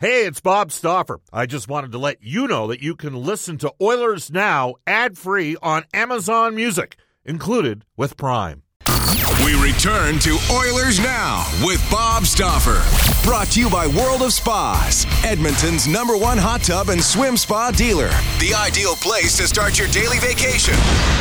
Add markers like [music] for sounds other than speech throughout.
Hey, it's Bob Stauffer. I just wanted to let you know that you can listen to Oilers Now ad free on Amazon Music, included with Prime. We return to Oilers Now with Bob Stauffer. Brought to you by World of Spas, Edmonton's number one hot tub and swim spa dealer. The ideal place to start your daily vacation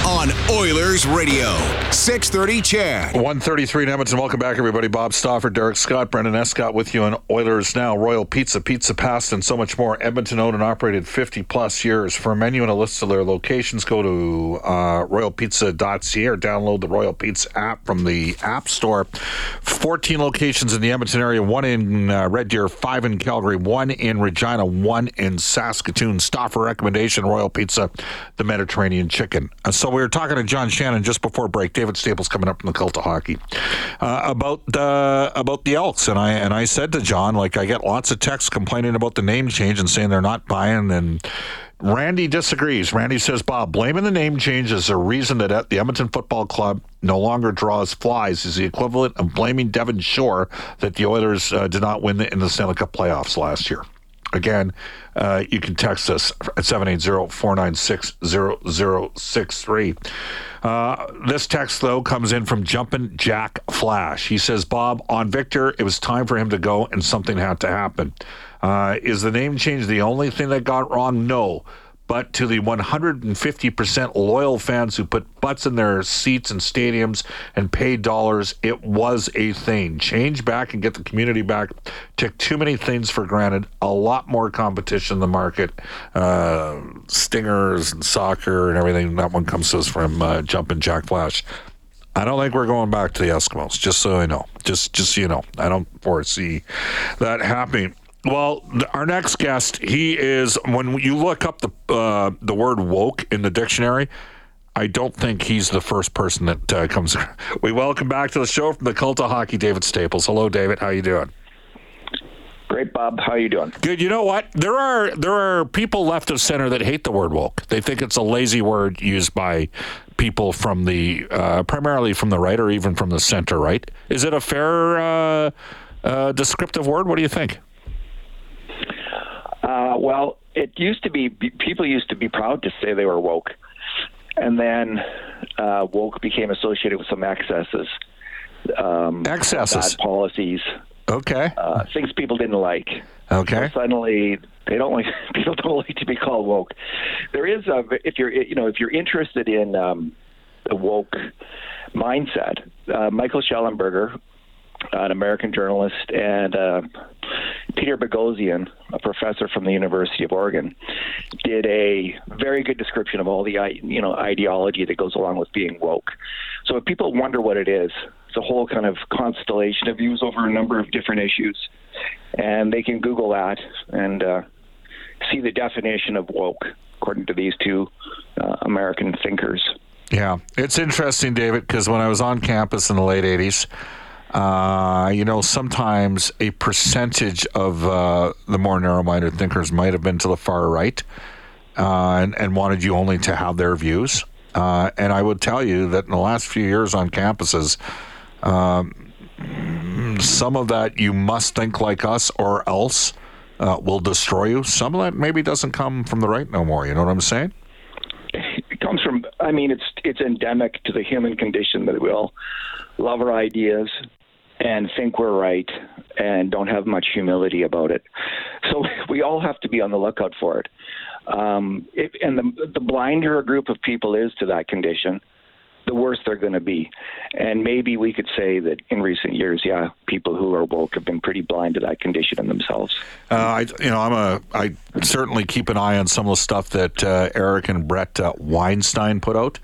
on Oilers Radio. 630 CHED. 133 in Edmonton. Welcome back, everybody. Bob Stauffer, Derek Scott, Brendan Escott with you on Oilers Now. Royal Pizza, Pizza Pasta, and so much more. Edmonton owned and operated 50 plus years. For a menu and a list of their locations, go to uh, royalpizza.ca or download the Royal Pizza app from the App Store. 14 locations in the Edmonton area, one in uh, Red Deer, five in Calgary, one in Regina, one in Saskatoon. Stauffer recommendation Royal Pizza, the Mediterranean chicken. Uh, so we were talking to John Shannon just before break. David Staples coming up from the Cult of Hockey uh, about the about the Elks, and I and I said to John, like I get lots of texts complaining about the name change and saying they're not buying and. Randy disagrees. Randy says, Bob, blaming the name change as a reason that the Edmonton Football Club no longer draws flies is the equivalent of blaming Devin Shore that the Oilers uh, did not win the, in the Stanley Cup playoffs last year. Again, uh, you can text us at 780-496-0063. Uh, this text, though, comes in from Jumpin' Jack Flash. He says, Bob, on Victor, it was time for him to go and something had to happen. Uh, is the name change the only thing that got wrong? No. But to the 150% loyal fans who put butts in their seats and stadiums and paid dollars, it was a thing. Change back and get the community back. Took too many things for granted. A lot more competition in the market. Uh, stingers and soccer and everything. That one comes to us from uh, Jumpin' Jack Flash. I don't think we're going back to the Eskimos. Just so I know. Just, just so you know, I don't foresee that happening. Well, our next guest, he is when you look up the uh, the word woke in the dictionary. I don't think he's the first person that uh, comes. [laughs] We welcome back to the show from the Cult of Hockey, David Staples. Hello, David. How you doing? Great, Bob. How you doing? Good. You know what? There are there are people left of center that hate the word woke. They think it's a lazy word used by people from the uh, primarily from the right or even from the center right. Is it a fair uh, uh, descriptive word? What do you think? Uh, well, it used to be people used to be proud to say they were woke, and then uh, woke became associated with some excesses, um, excesses, bad policies, okay, uh, things people didn't like. Okay. So suddenly, they don't like [laughs] people don't like to be called woke. There is a if you're you know if you're interested in um, the woke mindset, uh, Michael Shellenberger, an American journalist, and uh, Peter Boghossian, a professor from the University of Oregon, did a very good description of all the you know ideology that goes along with being woke. So if people wonder what it is, it's a whole kind of constellation of views over a number of different issues, and they can Google that and uh, see the definition of woke according to these two uh, American thinkers. Yeah, it's interesting, David, because when I was on campus in the late '80s. Uh, you know, sometimes a percentage of uh, the more narrow-minded thinkers might have been to the far right uh, and, and, wanted you only to have their views. Uh, and I would tell you that in the last few years on campuses, um, some of that you must think like us or else uh, will destroy you. Some of that maybe doesn't come from the right no more. You know what I'm saying? Comes from. I mean, it's it's endemic to the human condition that we all love our ideas, and think we're right and don't have much humility about it. So [laughs] we all have to be on the lookout for it. Um, it and the, the blinder a group of people is to that condition, the worse they're going to be. And maybe we could say that in recent years, yeah, people who are woke have been pretty blind to that condition in themselves. Uh, I, you know, I'm a. I certainly keep an eye on some of the stuff that uh, Eric and Brett uh, Weinstein put out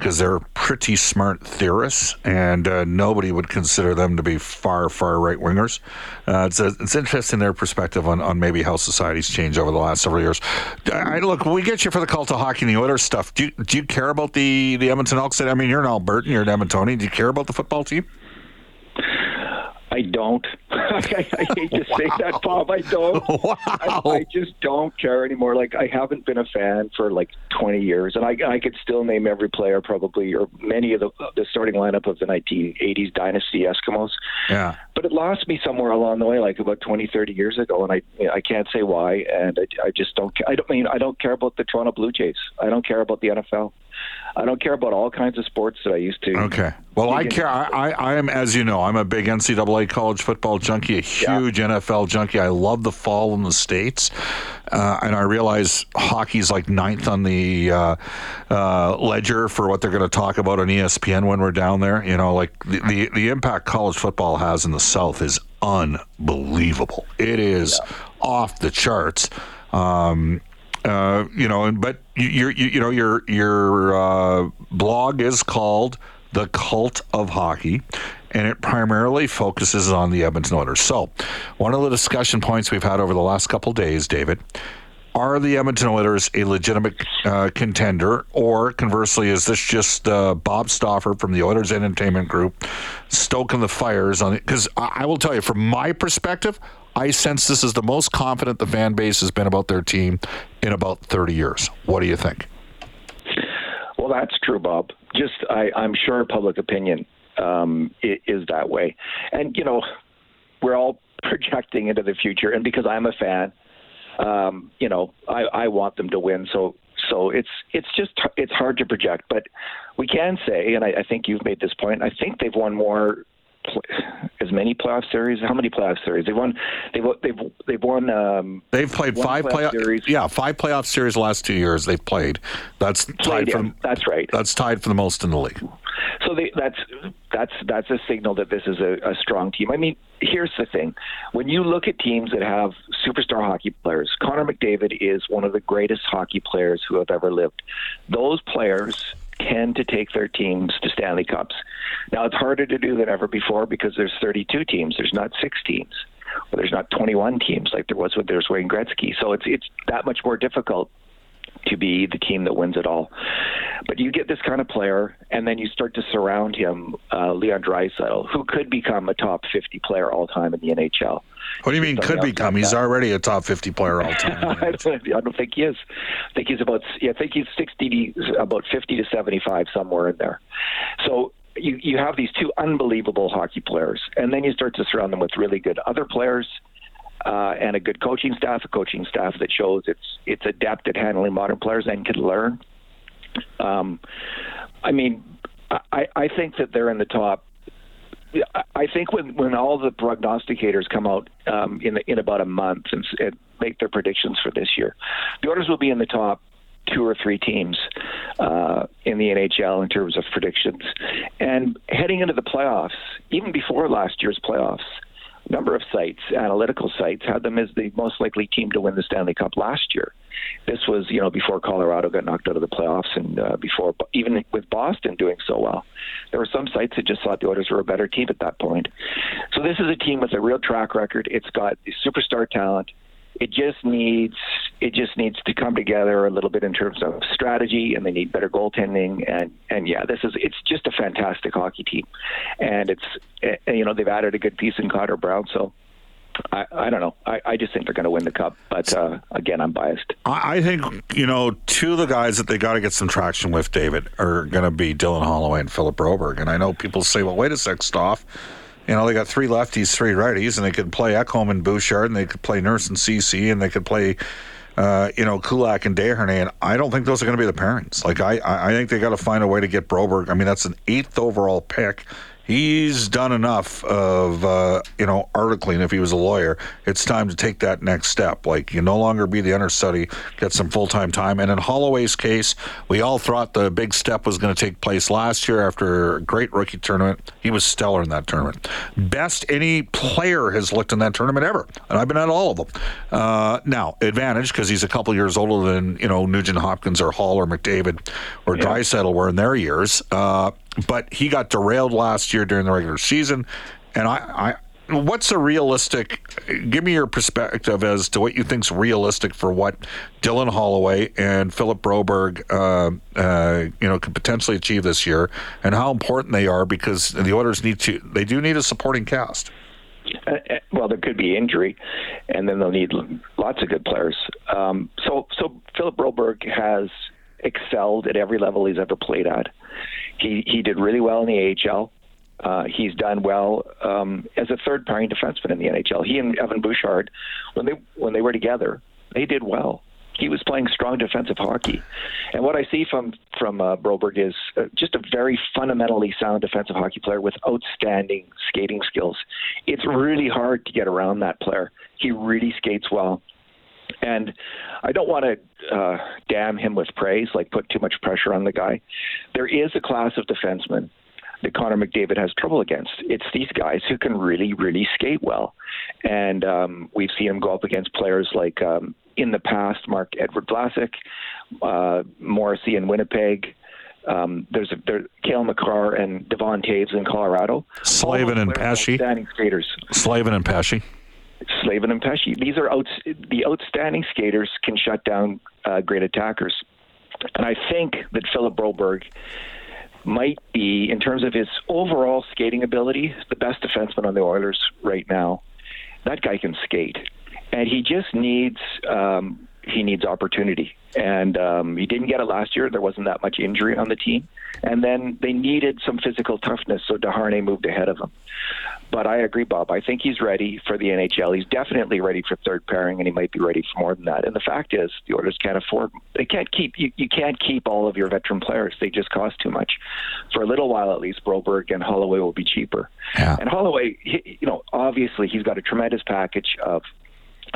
because they're pretty smart theorists, and uh, nobody would consider them to be far, far right wingers. Uh, it's, it's interesting their perspective on, on maybe how society's changed over the last several years. I, look, we get you for the cult of hockey and the Oilers stuff. Do you, do you care about the, the Edmonton Elks? I mean, you're an Albertan, you're an Edmontonian. Do you care about the football team? I don't. [laughs] I, I, hate to wow. say that, Bob. I don't. Wow. [laughs] I, I, just don't care anymore. Like I haven't been a fan for like 20 years, and I, I could still name every player probably, or many of the the starting lineup of the 1980s dynasty Eskimos. Yeah. But it lost me somewhere along the way, like about 20, 30 years ago, and I I can't say why. And I, I just don't. I don't mean I don't care about the Toronto Blue Jays. I don't care about the NFL. I don't care about all kinds of sports that I used to. Okay. Well, I care. I, I, am, as you know, I'm a big NCAA college football junkie, a huge yeah. NFL junkie. I love the fall in the states, uh, and I realize hockey's like ninth on the uh, uh, ledger for what they're going to talk about on ESPN when we're down there. You know, like the, the, the impact college football has in the South is unbelievable. It is yeah. off the charts. Um, uh, you know, and but your you, you know your your uh, blog is called the Cult of Hockey, and it primarily focuses on the Edmonton Oilers. So, one of the discussion points we've had over the last couple days, David, are the Edmonton Oilers a legitimate uh, contender, or conversely, is this just uh, Bob Stauffer from the Oilers Entertainment Group stoking the fires on it? Because I, I will tell you, from my perspective, I sense this is the most confident the fan base has been about their team in about 30 years. What do you think? Well, that's true, Bob. Just I, I'm sure public opinion um, is that way, and you know we're all [laughs] projecting into the future, and because I'm a fan, um, you know I, I want them to win. So so it's it's just it's hard to project, but we can say, and I, I think you've made this point. I think they've won more as many playoff series. How many playoff series they've won? They've they've they've won. Um, they've played five playoff, series. Yeah, five playoff series the last two years. They've played. That's played, tied yeah, for. That's right. That's tied for the most in the league. So they, that's that's that's a signal that this is a, a strong team. I mean, here's the thing: when you look at teams that have superstar hockey players, Connor McDavid is one of the greatest hockey players who have ever lived. Those players tend to take their teams to Stanley Cups. Now it's harder to do than ever before because there's 32 teams. There's not six teams, or there's not 21 teams like there was when there was Wayne Gretzky. So it's it's that much more difficult to be the team that wins it all. But you get this kind of player, and then you start to surround him, uh, Leon Draisaitl, who could become a top 50 player all time in the NHL. What do you mean could become? He's already a top 50 player all time. I, [laughs] don't, I don't think he is. I think he's about. Yeah, I think he's 60, about 50 to 75 somewhere in there. So you you have these two unbelievable hockey players, and then you start to surround them with really good other players uh, and a good coaching staff, a coaching staff that shows it's it's adept at handling modern players and can learn. Um, I mean, I, I think that they're in the top. I think when when all the prognosticators come out um, in in about a month and, and make their predictions for this year, the Oilers will be in the top two or three teams uh, in the NHL in terms of predictions. And heading into the playoffs, even before last year's playoffs, number of sites, analytical sites, had them as the most likely team to win the Stanley Cup last year. This was, you know, before Colorado got knocked out of the playoffs, and uh, before even with Boston doing so well, there were some sites that just thought the Oilers were a better team at that point. So this is a team with a real track record. It's got superstar talent it just needs it just needs to come together a little bit in terms of strategy, and they need better goaltending. And and yeah, this is it's just a fantastic hockey team, and it's eh, you know they've added a good piece in Connor Brown, so. I, I don't know. I, I just think they're going to win the cup, but uh, again, I'm biased. I, I think you know two of the guys that they got to get some traction with, David, are going to be Dylan Holloway and Philip Broberg. And I know people say, "Well, wait a sec, Stoff." You know, they got three lefties, three righties, and they could play Ekholm and Bouchard, and they could play Nurse and Ceci, and they could play, uh, you know, Kulak and Desharnais. And I don't think those are going to be the pairings. Like, I, I think they got to find a way to get Broberg. I mean, that's an eighth overall pick he's done enough of uh, you know articling. If he was a lawyer it's time to take that next step. Like you no longer be the understudy get some full-time time. And in holloway's case we all thought the big step was going to take place last year after a great rookie tournament. He was stellar in that tournament. Best any player has looked in that tournament ever and i've been at all of them. Uh, now advantage because he's a couple years older than you know nugent hopkins or hall or mcdavid or yeah. draisaitl were in their years. Uh, but he got derailed last year during the regular season. And I, I what's a realistic? Give me your perspective as to what you think's realistic for what Dylan Holloway and Philip Broberg, uh, uh, you know, could potentially achieve this year, and how important they are because the Oilers need to. They do need a supporting cast. Uh, uh, well, there could be injury, and then they'll need lots of good players. Um, so, so Philip Broberg has excelled at every level he's ever played at. He he did really well in the AHL. Uh, he's done well um, as a third pairing defenseman in the NHL. He and Evan Bouchard, when they when they were together, they did well he was playing strong defensive hockey. And what I see from from uh, Broberg is uh, just a very fundamentally sound defensive hockey player with outstanding skating skills. It's really hard to get around that player. He really skates well. And I don't want to uh, damn him with praise, like put too much pressure on the guy. There is a class of defensemen that Connor McDavid has trouble against. It's these guys who can really, really skate well. And um, we've seen him go up against players like um, in the past, Marc-Edouard Vlasic, uh, Morrissey in Winnipeg. Um, there's a, there, Cale Makar and Devon Toews in Colorado. Slavin and Pesce. Outstanding skaters. Slavin and Pesce. Slavin and Pesce. These are out, the outstanding skaters can shut down uh, great attackers. And I think that Philip Broberg might be, in terms of his overall skating ability, the best defenseman on the Oilers right now. That guy can skate and he just needs um, he needs opportunity. And um, he didn't get it last year. There wasn't that much injury on the team, and then they needed some physical toughness, so Desharnais moved ahead of him. But I agree, Bob. I think he's ready for the NHL. He's definitely ready for third pairing, and he might be ready for more than that. And the fact is, the Oilers can't afford. They can't keep. You, you can't keep all of your veteran players. They just cost too much. For a little while, at least, Broberg and Holloway will be cheaper. Yeah. And Holloway, he, you know, obviously he's got a tremendous package of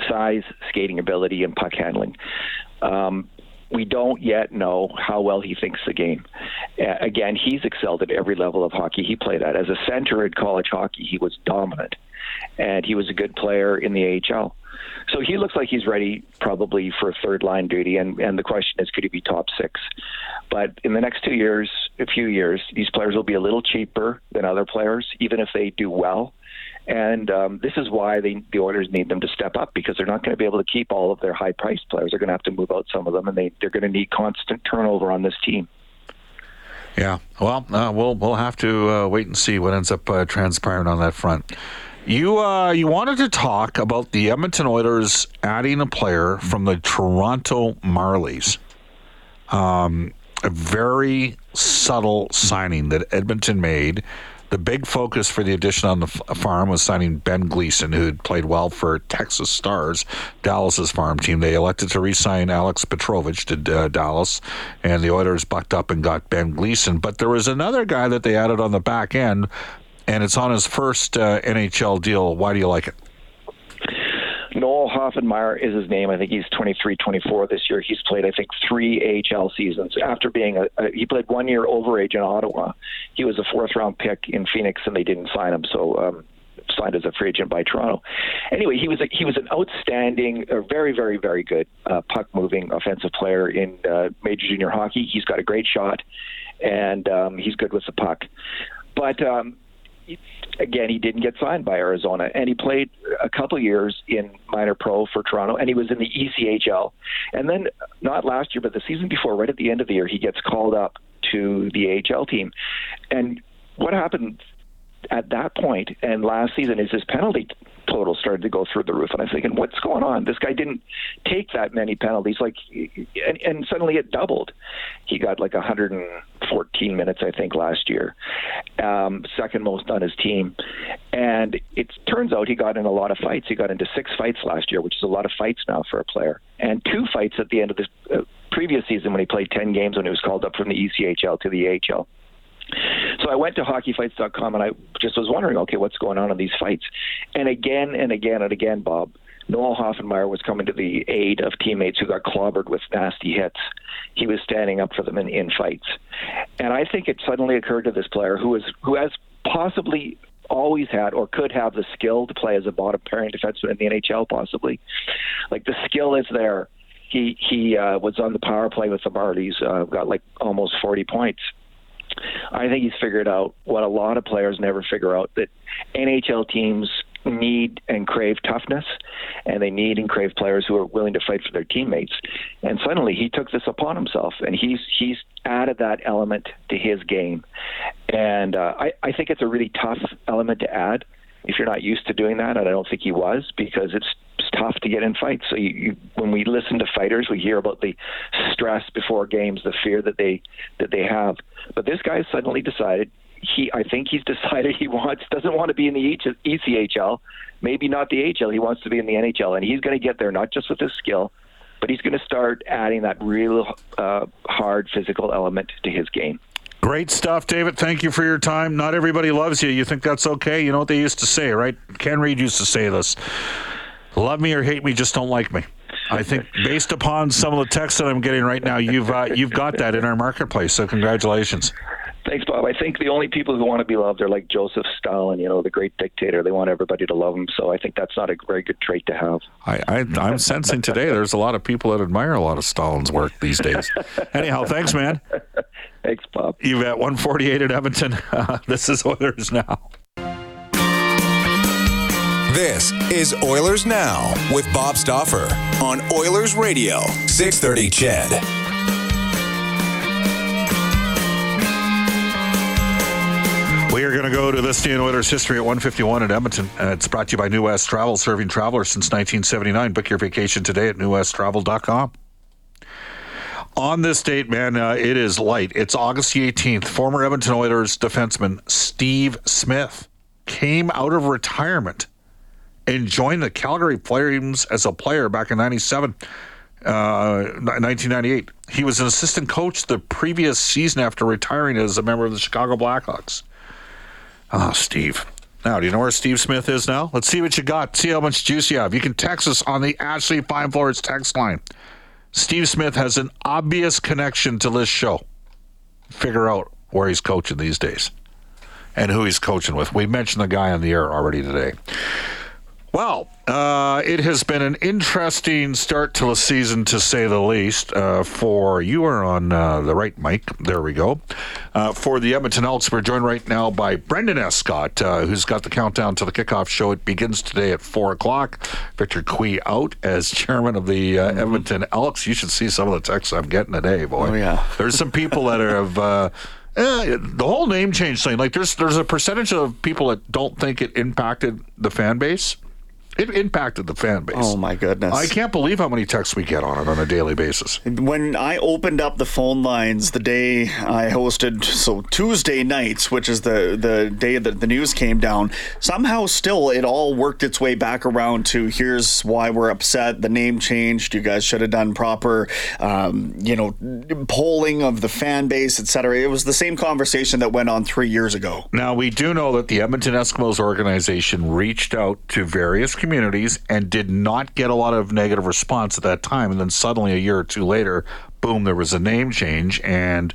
size, skating ability, and puck handling. Um, we don't yet know how well he thinks the game. Uh, again, he's excelled at every level of hockey he played at. As a center in college hockey, he was dominant, and he was a good player in the AHL. So he looks like he's ready probably for third line duty. And, and the question is, could he be top six? But in the next two years, a few years, these players will be a little cheaper than other players, even if they do well. And um, this is why they, the Oilers need them to step up because they're not going to be able to keep all of their high priced players. They're going to have to move out some of them, and they, they're going to need constant turnover on this team. Yeah, well, uh, we'll we'll have to uh, wait and see what ends up uh, transpiring on that front. You uh, you wanted to talk about the Edmonton Oilers adding a player from the Toronto Marlies. Um, a very subtle signing that Edmonton made the big focus for the addition on the farm was signing Ben Gleason, who had played well for Texas Stars, Dallas's farm team. They elected to re-sign Alex Petrovic to uh, Dallas, and the Oilers bucked up and got Ben Gleason. But there was another guy that they added on the back end, and it's on his first uh, NHL deal. Why do you like it? Noel Hoefenmayer is his name. I think he's 23, 24 this year. He's played, I think, three AHL seasons. After being a, a he played one year overage in Ottawa. He was a fourth round pick in Phoenix, and they didn't sign him. So. Um, signed as a free agent by Toronto. Anyway, he was a, he was an outstanding, a very very very good uh, puck moving offensive player in uh, major junior hockey. He's got a great shot, and um, he's good with the puck. But um, again, he didn't get signed by Arizona, and he played a couple years in minor pro for Toronto, and he was in the ECHL. And then, not last year, but the season before, right at the end of the year, he gets called up to the AHL team. And what happened at that point and last season is his penalty total started to go through the roof. And I'm thinking, what's going on? This guy didn't take that many penalties. Like, and, and suddenly it doubled. He got like 114 minutes, I think, last year, um, second most on his team. And it turns out he got in a lot of fights. He got into six fights last year, which is a lot of fights now for a player, and two fights at the end of this. Uh, previous season when he played 10 games when he was called up from the ECHL to the AHL. So I went to hockeyfights.com and I just was wondering, okay, what's going on in these fights? And again and again and again, Bob, Noel Hoefenmayer was coming to the aid of teammates who got clobbered with nasty hits. He was standing up for them in, in fights. And I think it suddenly occurred to this player who who has possibly always had or could have the skill to play as a bottom pairing defenseman in the NHL possibly. Like the skill is there. He he uh, was on the power play with the Marlies, uh, got like almost 40 points I think he's figured out what a lot of players never figure out that NHL teams need and crave toughness, and they need and crave players who are willing to fight for their teammates. And suddenly, he took this upon himself, and he's he's added that element to his game. And uh, I I think it's a really tough element to add if you're not used to doing that, and I don't think he was because it's, to get in fights. So you, you, when we listen to fighters, we hear about the stress before games, the fear that they that they have. But this guy suddenly decided he I think he's [laughs] decided he wants doesn't want to be in the ECHL, maybe not the HL. He wants to be in the NHL, and he's going to get there not just with his skill, but he's going to start adding that real uh, hard physical element to his game. Great stuff, David. Thank you for your time. Not everybody loves you. You think that's okay? You know what they used to say, right? Ken Reid used to say this love me or hate me, just don't like me. I think based upon some of the texts that I'm getting right now, you've uh, you've got that in our marketplace. So congratulations. Thanks, Bob. I think the only people who want to be loved are like Joseph Stalin, you know, the great dictator. They want everybody to love him. So I think that's not a very good trait to have. I, I, am sensing today there's a lot of people that admire a lot of Stalin's work these days. [laughs] Anyhow, thanks, man. Thanks, Bob. You've at 148 at Edmonton. Uh, [laughs] this is Oilers Now. This is Oilers Now with Bob Stauffer on Oilers Radio, 630 CHED. We are going to go to this day in Oilers history at 151 in Edmonton. Uh, it's brought to you by New West Travel, serving travelers since 1979. Book your vacation today at newwesttravel.com. On this date, man, uh, it is light. It's August the 18th. Former Edmonton Oilers defenseman Steve Smith came out of retirement and joined the Calgary Flames as a player back in 97. Uh, 1998. He was an assistant coach the previous season after retiring as a member of the Chicago Blackhawks. Ah, oh, Steve. Now, do you know where Steve Smith is now? Let's see what you got. See how much juice you have. You can text us on the Ashley Fine Floors text line. Steve Smith has an obvious connection to this show. Figure out where he's coaching these days and who he's coaching with. We mentioned the guy on the air already today. Well, uh, it has been an interesting start to the season, to say the least. Uh, for you are on uh, the right mic. There we go. Uh, for the Edmonton Elks, we're joined right now by Brendan Escott, uh, who's got the countdown to the kickoff show. It begins today at four o'clock. Victor Cui out as chairman of the uh, mm-hmm. Edmonton Elks. You should see some of the texts I'm getting today, boy. Oh yeah. [laughs] There's some people that have. Eh, the whole name change thing, like there's there's a percentage of people that don't think it impacted the fan base it impacted the fan base. Oh my goodness! I can't believe how many texts we get on it on a daily basis. When I opened up the phone lines the day I hosted, so Tuesday nights, which is the the day that the news came down, somehow still it all worked its way back around to here's why we're upset. The name changed. You guys should have done proper, um, you know, polling of the fan base, etc. It was the same conversation that went on three years ago. Now we do know that the Edmonton Eskimos organization reached out to various communities and did not get a lot of negative response at that time. And then suddenly, a year or two later, boom, there was a name change and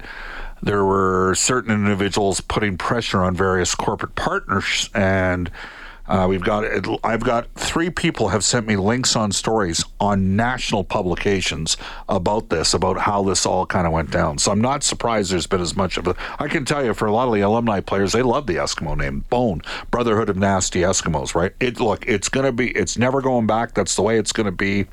there were certain individuals putting pressure on various corporate partners and uh, we've got I've got three people have sent me links on stories on national publications about this, about how this all kind of went down. So I'm not surprised there's been as much of a. I can tell you for a lot of the alumni players, they love the Eskimo name, Bone Brotherhood of Nasty Eskimos. Right? It look, it's gonna be, it's never going back. That's the way it's gonna be.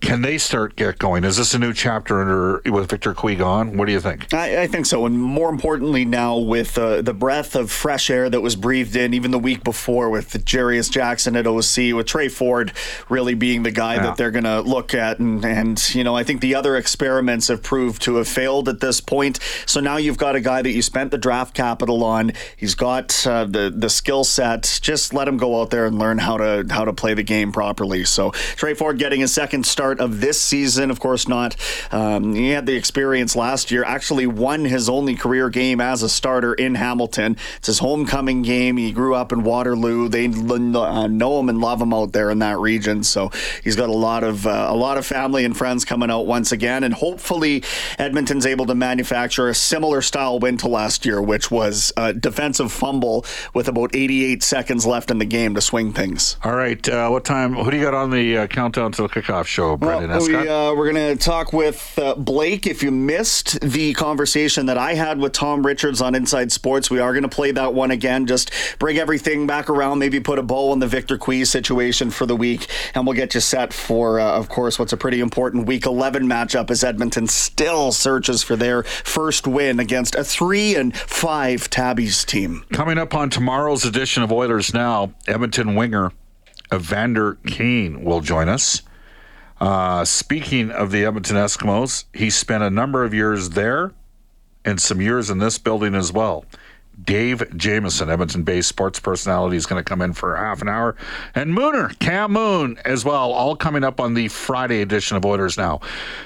Can they start get going? Is this a new chapter under with Victor Cui on? What do you think? I, I, think so, and more importantly, now with uh, the breath of fresh air that was breathed in even the week before with Jarious Jackson at OC, with Tre Ford really being the guy yeah. that they're going to look at, and and you know I think the other experiments have proved to have failed at this point. So now you've got a guy that you spent the draft capital on. He's got uh, the the skill set. Just let him go out there and learn how to how to play the game properly. So Tre Ford getting his second start start of this season. Of course, not. Um, he had the experience last year. Actually, won his only career game as a starter in Hamilton. It's his homecoming game. He grew up in Waterloo. They uh, know him and love him out there in that region. So he's got a lot of uh, a lot of family and friends coming out once again, and hopefully Edmonton's able to manufacture a similar style win to last year, which was a defensive fumble with about 88 seconds left in the game to swing things. All right, uh, what time? Who do you got on the uh, countdown to the kickoff show? Go, Brendan well, we, uh, we're going to talk with uh, Blake. If you missed the conversation that I had with Tom Richards on Inside Sports, we are going to play that one again. Just bring everything back around, maybe put a bow on the Victor Cui situation for the week, and we'll get you set for, uh, of course, what's a pretty important Week 11 matchup as Edmonton still searches for their first win against a three and five Tabbies team. Coming up on tomorrow's edition of Oilers Now, Edmonton winger Evander Kane will join us. Uh, speaking of the Edmonton Eskimos, he spent a number of years there and some years in this building as well. Dave Jameson, Edmonton based sports personality, is going to come in for half an hour. And Mooner, Cam Moon as well, all coming up on the Friday edition of Oilers Now.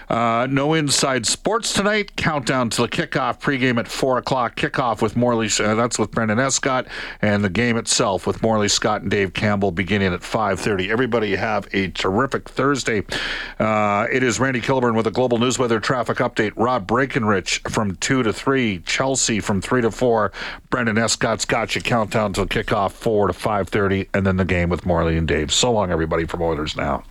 Uh, no inside sports tonight. Countdown to the kickoff pregame at 4 o'clock. Kickoff with Morley, uh, that's with Brendan Escott, and the game itself with Morley Scott and Dave Campbell beginning at 5.30. Everybody have a terrific Thursday. Uh, it is Randy Kilburn with a Global News Weather Traffic Update. Rob Breckenridge from 2 to 3. Chelsea from 3 to 4. Brendan Escott's got you countdown till kickoff four to five thirty, and then the game with Morley and Dave. So long, everybody from Oilers now.